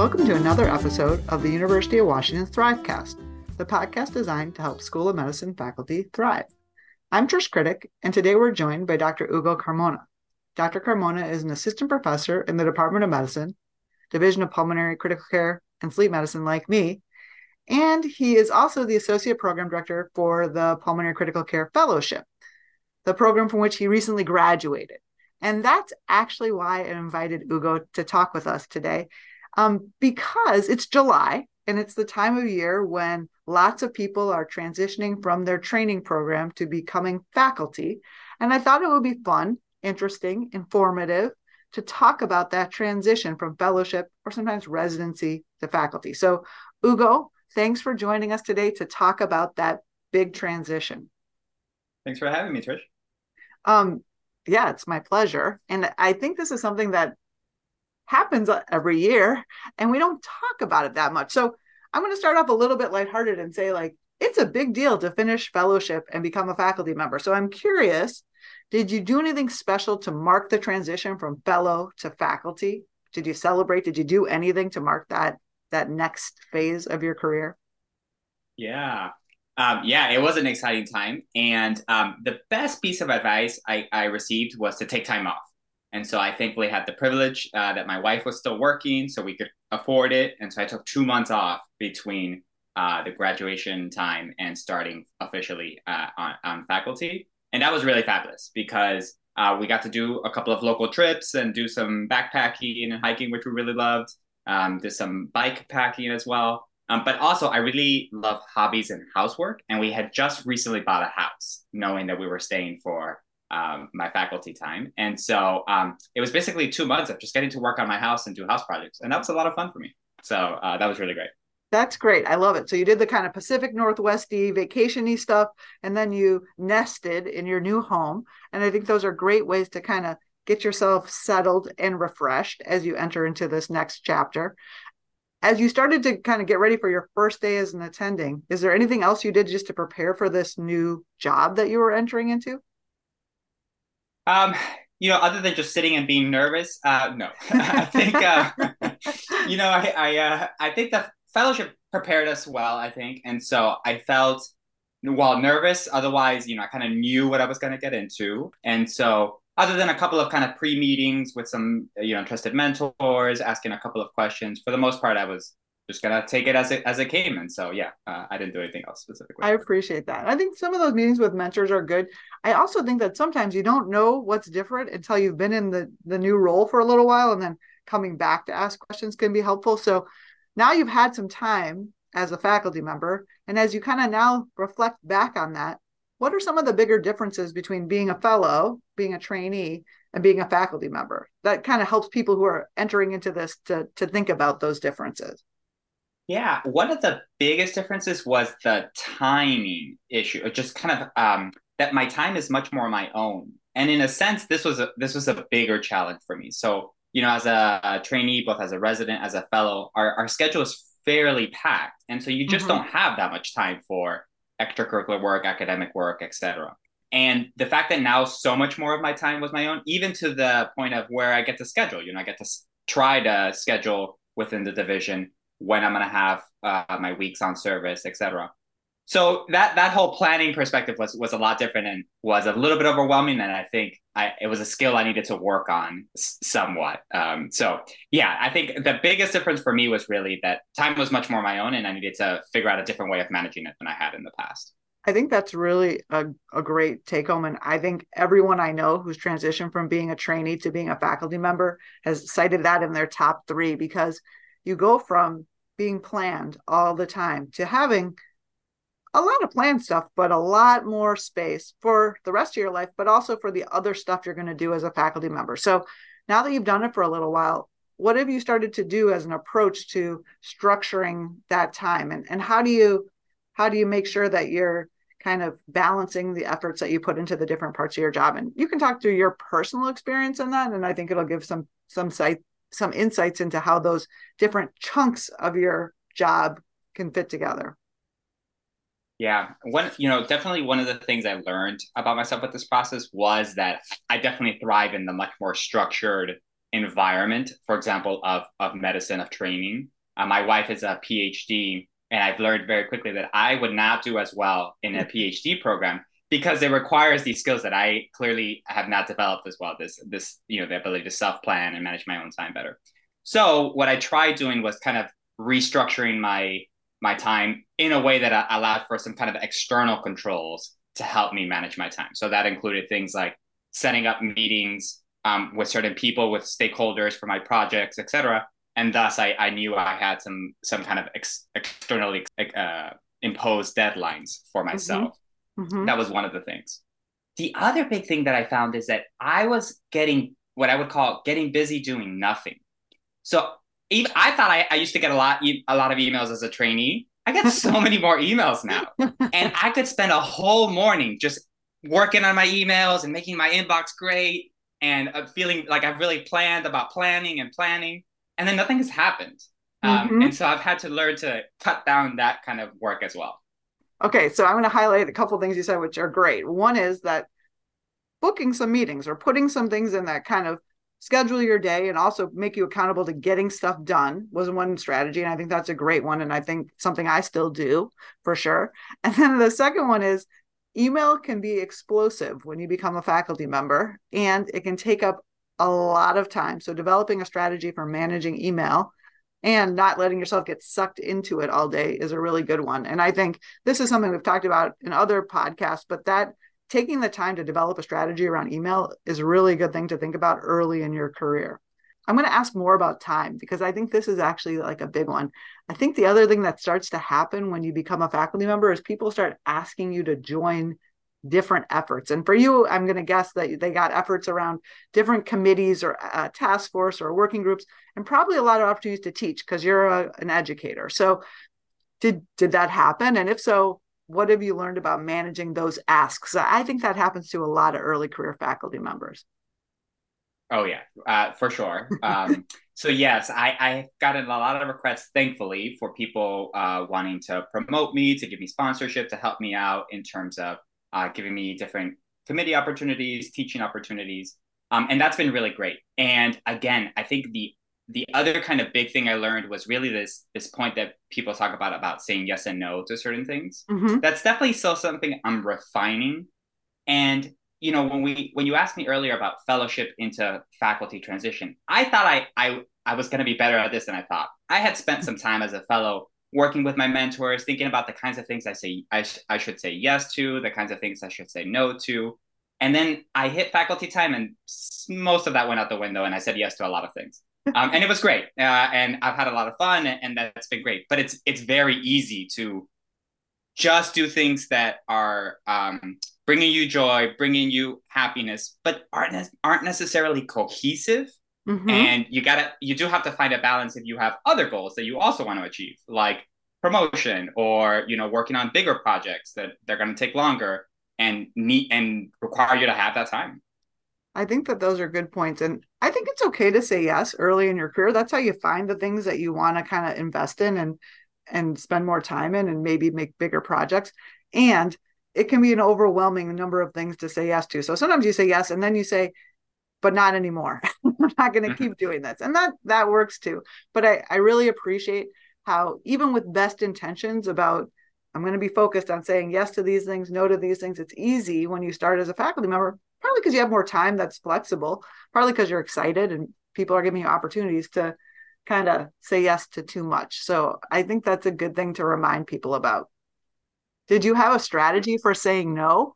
Welcome to another episode of the University of Washington Thrivecast, the podcast designed to help School of Medicine faculty thrive. I'm Trish Kritek, and today we're joined by Dr. Hugo Carmona. Dr. Carmona is an assistant professor in the Department of Medicine, Division of Pulmonary Critical Care and Sleep Medicine, like me, and he is also the associate program director for the Pulmonary Critical Care Fellowship, the program from which he recently graduated. And that's actually why I invited Hugo to talk with us today, um, because it's July and it's the time of year when lots of people are transitioning from their training program to becoming faculty. And I thought it would be fun, interesting, informative to talk about that transition from fellowship or sometimes residency to faculty. So, Hugo, thanks for joining us today to talk about that big transition. Thanks for having me, Trish. Um, yeah, it's my pleasure. And I think this is something that happens every year and we don't talk about it that much. So I'm going to start off a little bit lighthearted and say, like, it's a big deal to finish fellowship and become a faculty member. So I'm curious, did you do anything special to mark the transition from fellow to faculty? Did you celebrate? Did you do anything to mark that that next phase of your career? Yeah. Um, yeah, it was an exciting time. And um, the best piece of advice I, I, received was to take time off. And so I thankfully had the privilege uh, that my wife was still working, so we could afford it. And so I took two months off between uh, the graduation time and starting officially uh, on, on, faculty. And that was really fabulous because uh, we got to do a couple of local trips and do some backpacking and hiking, which we really loved. Um, did some bike packing as well. Um, but also, I really love hobbies and housework. And we had just recently bought a house, knowing that we were staying for um, my faculty time. And so um, it was basically two months of just getting to work on my house and do house projects. And that was a lot of fun for me. So uh, that was really great. That's great. I love it. So you did the kind of Pacific Northwesty vacationy stuff, and then you nested in your new home. And I think those are great ways to kind of get yourself settled and refreshed as you enter into this next chapter. As you started to kind of get ready for your first day as an attending, is there anything else you did just to prepare for this new job that you were entering into? Um, you know, other than just sitting and being nervous, uh, no. I think, uh, you know, I I, uh, I think the fellowship prepared us well. I think, and so I felt while nervous, otherwise, you know, I kind of knew what I was going to get into, and so other than a couple of kind of pre meetings with some you know trusted mentors, asking a couple of questions. For the most part, I was just gonna take it as it as it came, and so yeah, uh, I didn't do anything else specifically. I appreciate that. I think some of those meetings with mentors are good. I also think that sometimes you don't know what's different until you've been in the the new role for a little while, and then coming back to ask questions can be helpful. So now you've had some time as a faculty member, and as you kind of now reflect back on that, what are some of the bigger differences between being a fellow, being a trainee, and being a faculty member? That kind of helps people who are entering into this to, to think about those differences. Yeah, one of the biggest differences was the timing issue. It just kind of um, that my time is much more my own, and in a sense, this was a this was a bigger challenge for me. So you know, as a, a trainee, both as a resident, as a fellow, our our schedule is fairly packed, and so you just mm-hmm. don't have that much time for extracurricular work, academic work, etc. And the fact that now so much more of my time was my own, even to the point of where I get to schedule, you know, I get to s- try to schedule within the division when I'm going to have uh, my weeks on service, etc so that that whole planning perspective was was a lot different and was a little bit overwhelming and i think I, it was a skill i needed to work on s- somewhat um, so yeah i think the biggest difference for me was really that time was much more my own and i needed to figure out a different way of managing it than i had in the past I think that's really a, a great take home. And I think everyone I know who's transitioned from being a trainee to being a faculty member has cited that in their top three because you go from being planned all the time to having a lot of planned stuff, but a lot more space for the rest of your life, but also for the other stuff you're going to do as a faculty member. So now that you've done it for a little while, what have you started to do as an approach to structuring that time? And, and how do you how do you make sure that you're kind of balancing the efforts that you put into the different parts of your job? And you can talk through your personal experience in that. And I think it'll give some some sight some insights into how those different chunks of your job can fit together. Yeah, one you know definitely one of the things I learned about myself with this process was that I definitely thrive in the much more structured environment, for example, of of medicine, of training. Uh, my wife is a PhD, and I've learned very quickly that I would not do as well in a PhD program because it requires these skills that I clearly have not developed as well. This this you know the ability to self plan and manage my own time better. So what I tried doing was kind of restructuring my my time in a way that allowed for some kind of external controls to help me manage my time. So that included things like setting up meetings um, with certain people, with stakeholders for my projects, etc. And thus, I, I knew I had some some kind of ex- externally uh, imposed deadlines for mm-hmm. myself. Mm-hmm. Mm-hmm. That was one of the things. The other big thing that I found is that I was getting what I would call getting busy doing nothing. So even, I thought I, I used to get a lot a lot of emails as a trainee. I get so many more emails now, and I could spend a whole morning just working on my emails and making my inbox great and uh, feeling like I've really planned about planning and planning, and then nothing has happened. Um, mm-hmm. And so I've had to learn to cut down that kind of work as well. Okay, so I'm going to highlight a couple of things you said, which are great. One is that booking some meetings or putting some things in that kind of schedule your day and also make you accountable to getting stuff done was one strategy and i think that's a great one and i think something i still do for sure and then the second one is email can be explosive when you become a faculty member and it can take up a lot of time so developing a strategy for managing email and not letting yourself get sucked into it all day is a really good one and i think this is something we've talked about in other podcasts but that taking the time to develop a strategy around email is a really good thing to think about early in your career. I'm going to ask more about time because I think this is actually like a big one. I think the other thing that starts to happen when you become a faculty member is people start asking you to join different efforts. And for you, I'm going to guess that they got efforts around different committees or uh, task force or working groups, and probably a lot of opportunities to teach because you're a, an educator. So, did did that happen? And if so, what have you learned about managing those asks? I think that happens to a lot of early career faculty members. Oh yeah, uh, for sure. Um, so yes, I I've gotten a lot of requests, thankfully, for people uh, wanting to promote me, to give me sponsorship, to help me out in terms of uh, giving me different committee opportunities, teaching opportunities, um, and that's been really great. And again, I think the the other kind of big thing I learned was really this this point that people talk about about saying yes and no to certain things. Mm-hmm. That's definitely still something I'm refining. And you know, when we when you asked me earlier about fellowship into faculty transition, I thought I I I was going to be better at this than I thought. I had spent some time as a fellow working with my mentors, thinking about the kinds of things I say I, sh- I should say yes to, the kinds of things I should say no to. And then I hit faculty time, and most of that went out the window, and I said yes to a lot of things um, and it was great. Uh, and I've had a lot of fun, and, and that's been great. But it's it's very easy to just do things that are um, bringing you joy, bringing you happiness, but aren't aren't necessarily cohesive. Mm-hmm. And you gotta you do have to find a balance if you have other goals that you also want to achieve, like promotion or you know working on bigger projects that they're going to take longer and need and require you to have that time. I think that those are good points. And I think it's okay to say yes early in your career. That's how you find the things that you want to kind of invest in and and spend more time in and maybe make bigger projects. And it can be an overwhelming number of things to say yes to. So sometimes you say yes and then you say, but not anymore. I'm not going to mm-hmm. keep doing this. And that that works too. But I, I really appreciate how even with best intentions about I'm going to be focused on saying yes to these things, no to these things. It's easy when you start as a faculty member partly because you have more time that's flexible, partly because you're excited and people are giving you opportunities to kind of say yes to too much. So I think that's a good thing to remind people about. Did you have a strategy for saying no?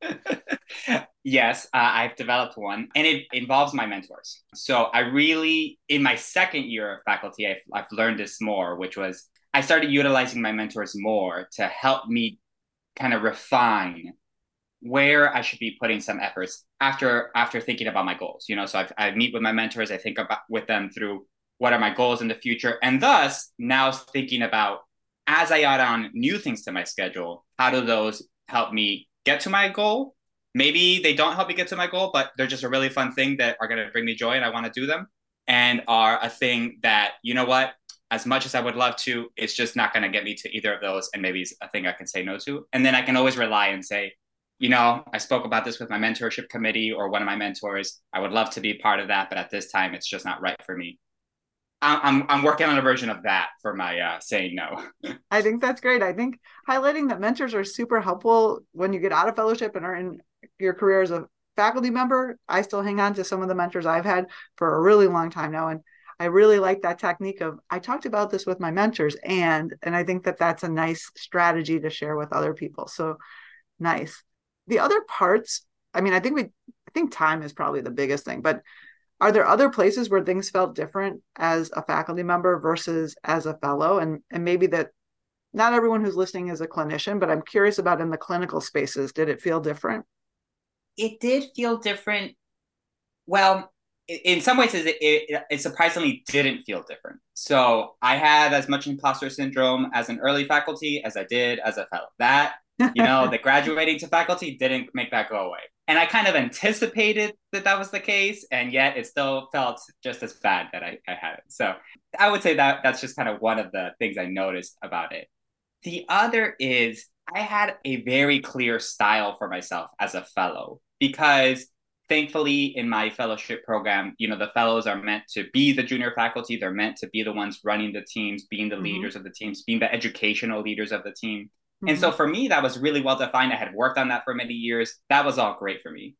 yes, uh, I've developed one, and it involves my mentors. So I really, in my second year of faculty, I've, I've learned this more, which was I started utilizing my mentors more to help me kind of refine where I should be putting some efforts after after thinking about my goals. You know, so I, I meet with my mentors. I think about with them through what are my goals in the future, and thus now thinking about as I add on new things to my schedule, how do those help me get to my goal? Maybe they don't help me get to my goal, but they're just a really fun thing that are going to bring me joy, and I want to do them, and are a thing that you know what. As much as I would love to, it's just not going to get me to either of those, and maybe it's a thing I can say no to. And then I can always rely and say, you know, I spoke about this with my mentorship committee or one of my mentors. I would love to be part of that, but at this time, it's just not right for me. I'm I'm working on a version of that for my uh, saying no. I think that's great. I think highlighting that mentors are super helpful when you get out of fellowship and are in your career as a faculty member. I still hang on to some of the mentors I've had for a really long time now, and I really like that technique of I talked about this with my mentors, and and I think that that's a nice strategy to share with other people. So nice. The other parts, I mean, I think we I think time is probably the biggest thing, but are there other places where things felt different as a faculty member versus as a fellow and and maybe that not everyone who's listening is a clinician but i'm curious about in the clinical spaces did it feel different it did feel different well in some ways it, it, it surprisingly didn't feel different so i had as much imposter syndrome as an early faculty as i did as a fellow that you know the graduating to faculty didn't make that go away and I kind of anticipated that that was the case, and yet it still felt just as bad that I, I had it. So I would say that that's just kind of one of the things I noticed about it. The other is I had a very clear style for myself as a fellow because thankfully in my fellowship program, you know, the fellows are meant to be the junior faculty. They're meant to be the ones running the teams, being the mm-hmm. leaders of the teams, being the educational leaders of the team. Mm-hmm. And so mm-hmm. for me, that was really well defined. I had worked on that for many years. That was all great for me.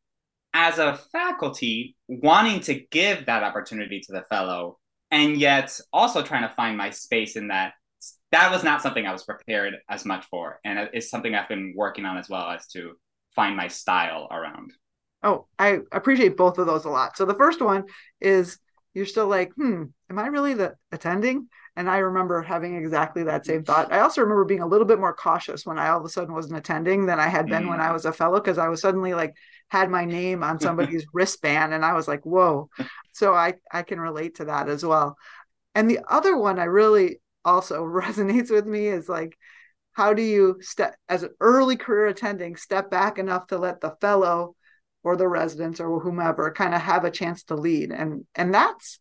As a faculty, wanting to give that opportunity to the fellow, and yet also trying to find my space in that, that was not something I was prepared as much for. And it's something I've been working on as well as to find my style around. Oh, I appreciate both of those a lot. So the first one is you're still like, hmm, am I really the attending? And I remember having exactly that same thought. I also remember being a little bit more cautious when I all of a sudden wasn't attending than I had been mm. when I was a fellow because I was suddenly like had my name on somebody's wristband and I was like, whoa. So I, I can relate to that as well. And the other one I really also resonates with me is like, how do you step as an early career attending, step back enough to let the fellow or the residents or whomever kind of have a chance to lead? And and that's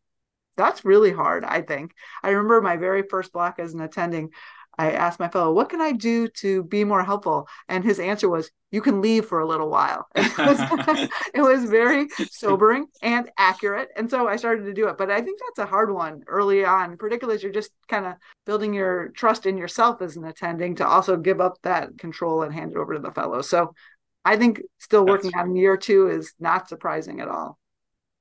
that's really hard, I think. I remember my very first block as an attending, I asked my fellow, what can I do to be more helpful? And his answer was, you can leave for a little while. It was, it was, very sobering and accurate. And so I started to do it. But I think that's a hard one early on, particularly as you're just kind of building your trust in yourself as an attending to also give up that control and hand it over to the fellow. So I think still working on year two is not surprising at all.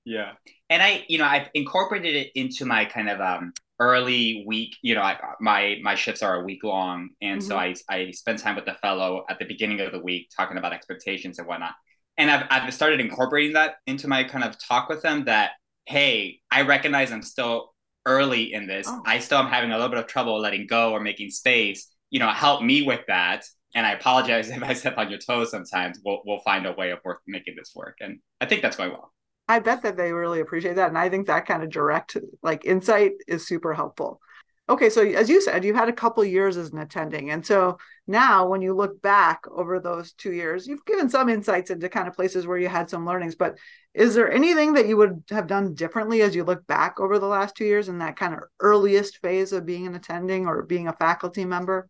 Yeah. And I, you know, I've incorporated it into my kind of um, early week. You know, I, my my shifts are a week long, and mm-hmm. so I I spend time with the fellow at the beginning of the week talking about expectations and whatnot. And I've I've started incorporating that into my kind of talk with them. That hey, I recognize I'm still early in this. Oh. I still am having a little bit of trouble letting go or making space. You know, help me with that. And I apologize if I step on your toes sometimes. We'll we'll find a way of work making this work, and I think that's going well. I bet that they really appreciate that. And I think that kind of direct like insight is super helpful. Okay, so as you said, you had a couple years as an attending. And so now when you look back over those two years, you've given some insights into kind of places where you had some learnings. But is there anything that you would have done differently as you look back over the last two years in that kind of earliest phase of being an attending or being a faculty member?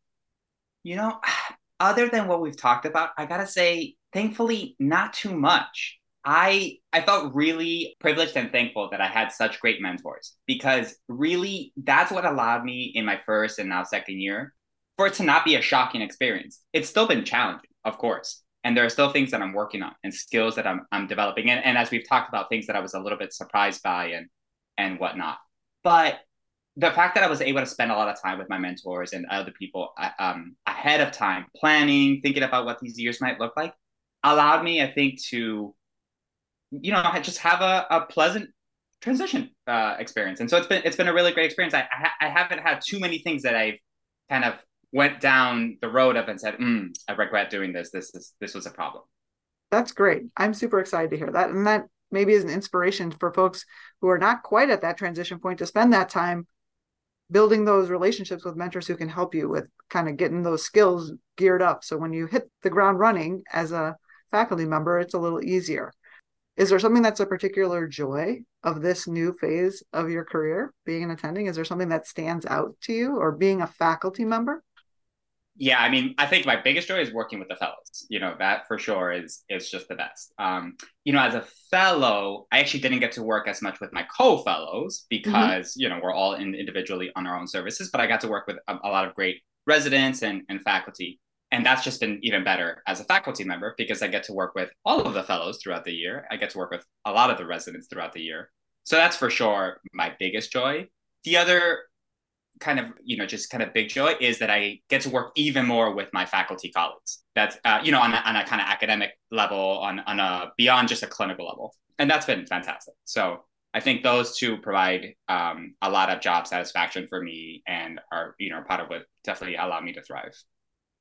You know, other than what we've talked about, I gotta say, thankfully, not too much. I I felt really privileged and thankful that I had such great mentors because really that's what allowed me in my first and now second year for it to not be a shocking experience. It's still been challenging, of course. And there are still things that I'm working on and skills that I'm I'm developing. And, and as we've talked about, things that I was a little bit surprised by and and whatnot. But the fact that I was able to spend a lot of time with my mentors and other people uh, um, ahead of time, planning, thinking about what these years might look like, allowed me, I think, to you know, just have a, a pleasant transition uh, experience. And so it's been it's been a really great experience. I I, haven't had too many things that I've kind of went down the road of and said, mm, I regret doing this. This is this was a problem. That's great. I'm super excited to hear that. And that maybe is an inspiration for folks who are not quite at that transition point to spend that time building those relationships with mentors who can help you with kind of getting those skills geared up. So when you hit the ground running as a faculty member, it's a little easier is there something that's a particular joy of this new phase of your career being an attending is there something that stands out to you or being a faculty member yeah, I mean, I think my biggest joy is working with the fellows. You know, that for sure is is just the best. Um, you know, as a fellow, I actually didn't get to work as much with my co-fellows because mm-hmm. you know we're all in individually on our own services, but I got to work with a, a lot of great residents and, and faculty. And that's just been even better as a faculty member because I get to work with all of the fellows throughout the year. I get to work with a lot of the residents throughout the year. So that's for sure my biggest joy. The other kind of you know just kind of big joy is that I get to work even more with my faculty colleagues. That's uh, you know on a, on a kind of academic level, on on a beyond just a clinical level, and that's been fantastic. So I think those two provide um, a lot of job satisfaction for me, and are you know part of what definitely allow me to thrive.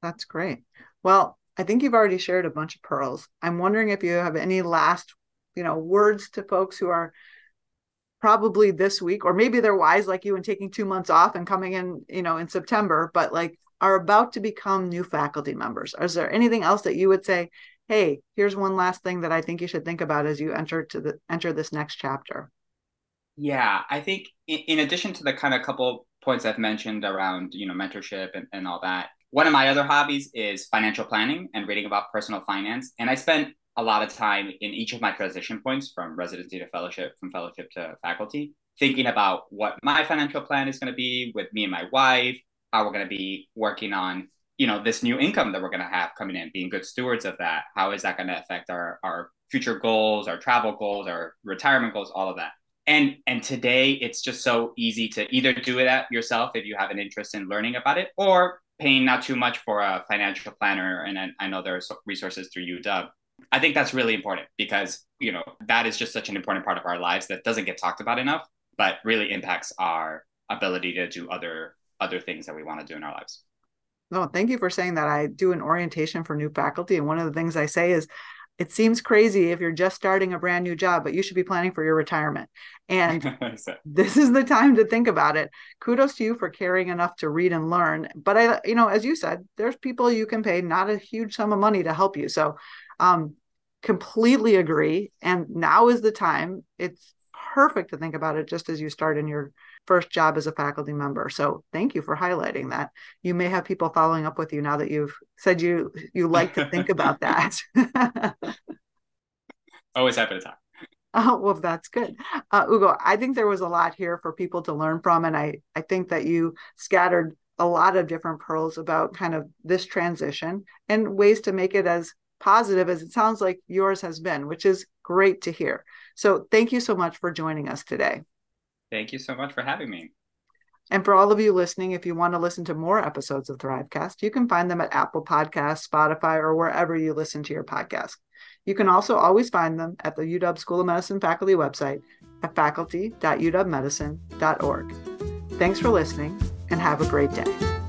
That's great. Well, I think you've already shared a bunch of pearls. I'm wondering if you have any last you know words to folks who are probably this week or maybe they're wise like you and taking two months off and coming in you know in september but like are about to become new faculty members is there anything else that you would say hey here's one last thing that i think you should think about as you enter to the enter this next chapter yeah i think in, addition to the kind of couple points i've mentioned around you know mentorship and, and all that one of my other hobbies is financial planning and reading about personal finance and i spent a lot of time in each of my transition points from residency to fellowship, from fellowship to faculty, thinking about what my financial plan is going to be with me and my wife, how we're going to be working on, you know, this new income that we're going to have coming in, being good stewards of that. How is that going to affect our, our future goals, our travel goals, our retirement goals, all of that. And and today it's just so easy to either do it yourself if you have an interest in learning about it, or paying not too much for a financial planner. And I, know there are resources through UW I think that's really important because, you know, that is just such an important part of our lives that doesn't get talked about enough, but really impacts our ability to do other other things that we want to do in our lives. No, thank you for saying that. I do an orientation for new faculty. And one of the things I say is it seems crazy if you're just starting a brand new job, but you should be planning for your retirement. And this is the time to think about it. Kudos to you for caring enough to read and learn. But I, you know, as you said, there's people you can pay not a huge sum of money to help you. So um, completely agree. And now is the time. It's perfect to think about it just as you start in your first job as a faculty member. So thank you for highlighting that. You may have people following up with you now that you've said you you like to think about that. Always happy to talk. Oh, well, that's good. Uh, Hugo, I think there was a lot here for people to learn from. And I, I think that you scattered a lot of different pearls about kind of this transition and ways to make it as positive as it sounds like yours has been, which is great to hear. So thank you so much for joining us today. Thank you so much for having me. And for all of you listening, if you want to listen to more episodes of Thrivecast, you can find them at Apple Podcasts, Spotify, or wherever you listen to your podcast. You can also always find them at the UW School of Medicine faculty website at faculty.uwmedicine.org. Thanks for listening and have a great day.